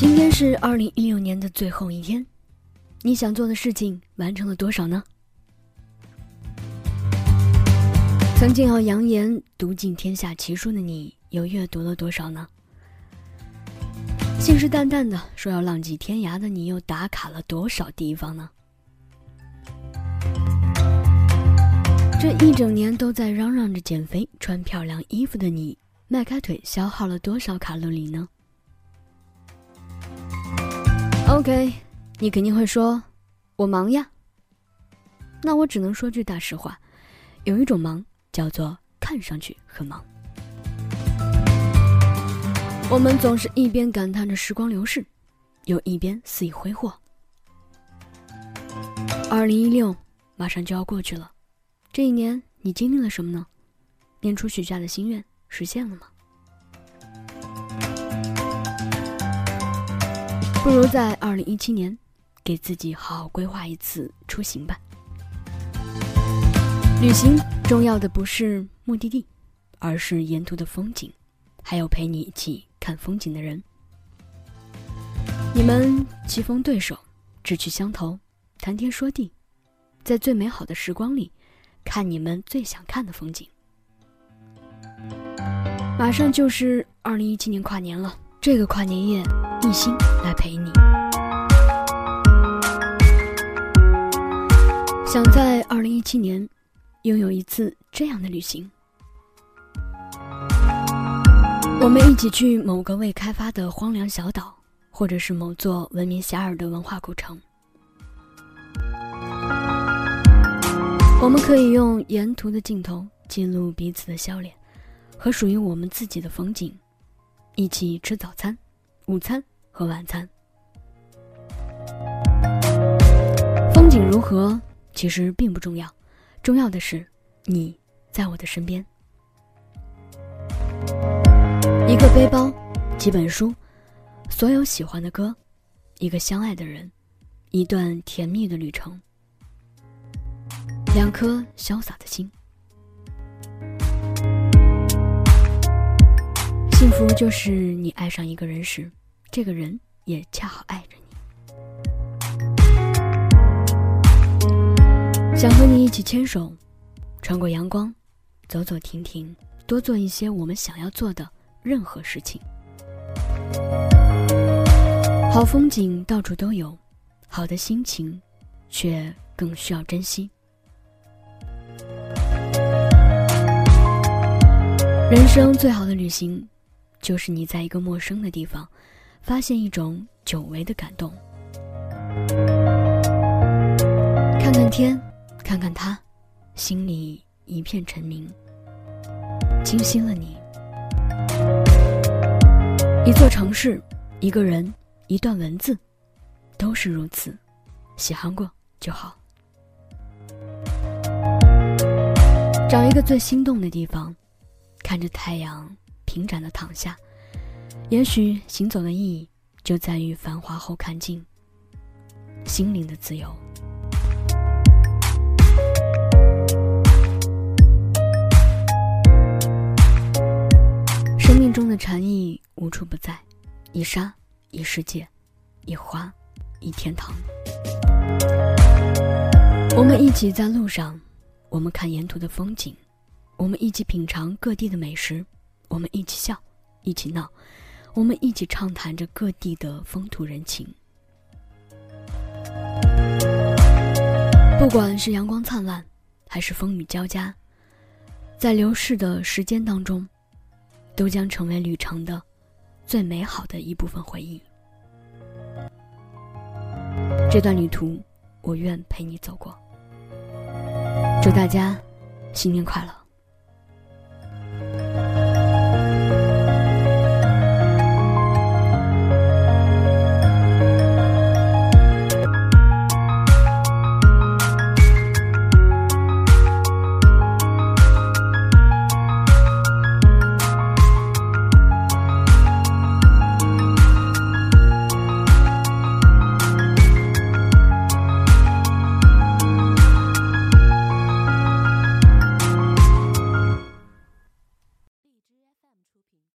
今天是二零一六年的最后一天，你想做的事情完成了多少呢？曾经要扬言读尽天下奇书的你，又阅读了多少呢？信誓旦旦的说要浪迹天涯的你，又打卡了多少地方呢？这一整年都在嚷嚷着减肥、穿漂亮衣服的你，迈开腿消耗了多少卡路里呢？OK，你肯定会说，我忙呀。那我只能说句大实话，有一种忙叫做看上去很忙。我们总是一边感叹着时光流逝，又一边肆意挥霍。二零一六马上就要过去了，这一年你经历了什么呢？年初许下的心愿实现了吗？不如在二零一七年，给自己好好规划一次出行吧。旅行重要的不是目的地，而是沿途的风景，还有陪你一起。看风景的人，你们棋逢对手，志趣相投，谈天说地，在最美好的时光里，看你们最想看的风景。马上就是二零一七年跨年了，这个跨年夜，一心来陪你。想在二零一七年，拥有一次这样的旅行。我们一起去某个未开发的荒凉小岛，或者是某座闻名遐迩的文化古城。我们可以用沿途的镜头记录彼此的笑脸，和属于我们自己的风景，一起吃早餐、午餐和晚餐。风景如何其实并不重要，重要的是你在我的身边。一个背包，几本书，所有喜欢的歌，一个相爱的人，一段甜蜜的旅程，两颗潇洒的心。幸福就是你爱上一个人时，这个人也恰好爱着你。想和你一起牵手，穿过阳光，走走停停，多做一些我们想要做的。任何事情，好风景到处都有，好的心情却更需要珍惜。人生最好的旅行，就是你在一个陌生的地方，发现一种久违的感动。看看天，看看他，心里一片沉明，清晰了你。一座城市，一个人，一段文字，都是如此，喜欢过就好。找一个最心动的地方，看着太阳平展的躺下，也许行走的意义就在于繁华后看尽心灵的自由。生命中的禅意。无处不在，一沙一世界，一花一天堂。我们一起在路上，我们看沿途的风景，我们一起品尝各地的美食，我们一起笑，一起闹，我们一起畅谈着各地的风土人情。不管是阳光灿烂，还是风雨交加，在流逝的时间当中，都将成为旅程的。最美好的一部分回忆，这段旅途，我愿陪你走过。祝大家新年快乐！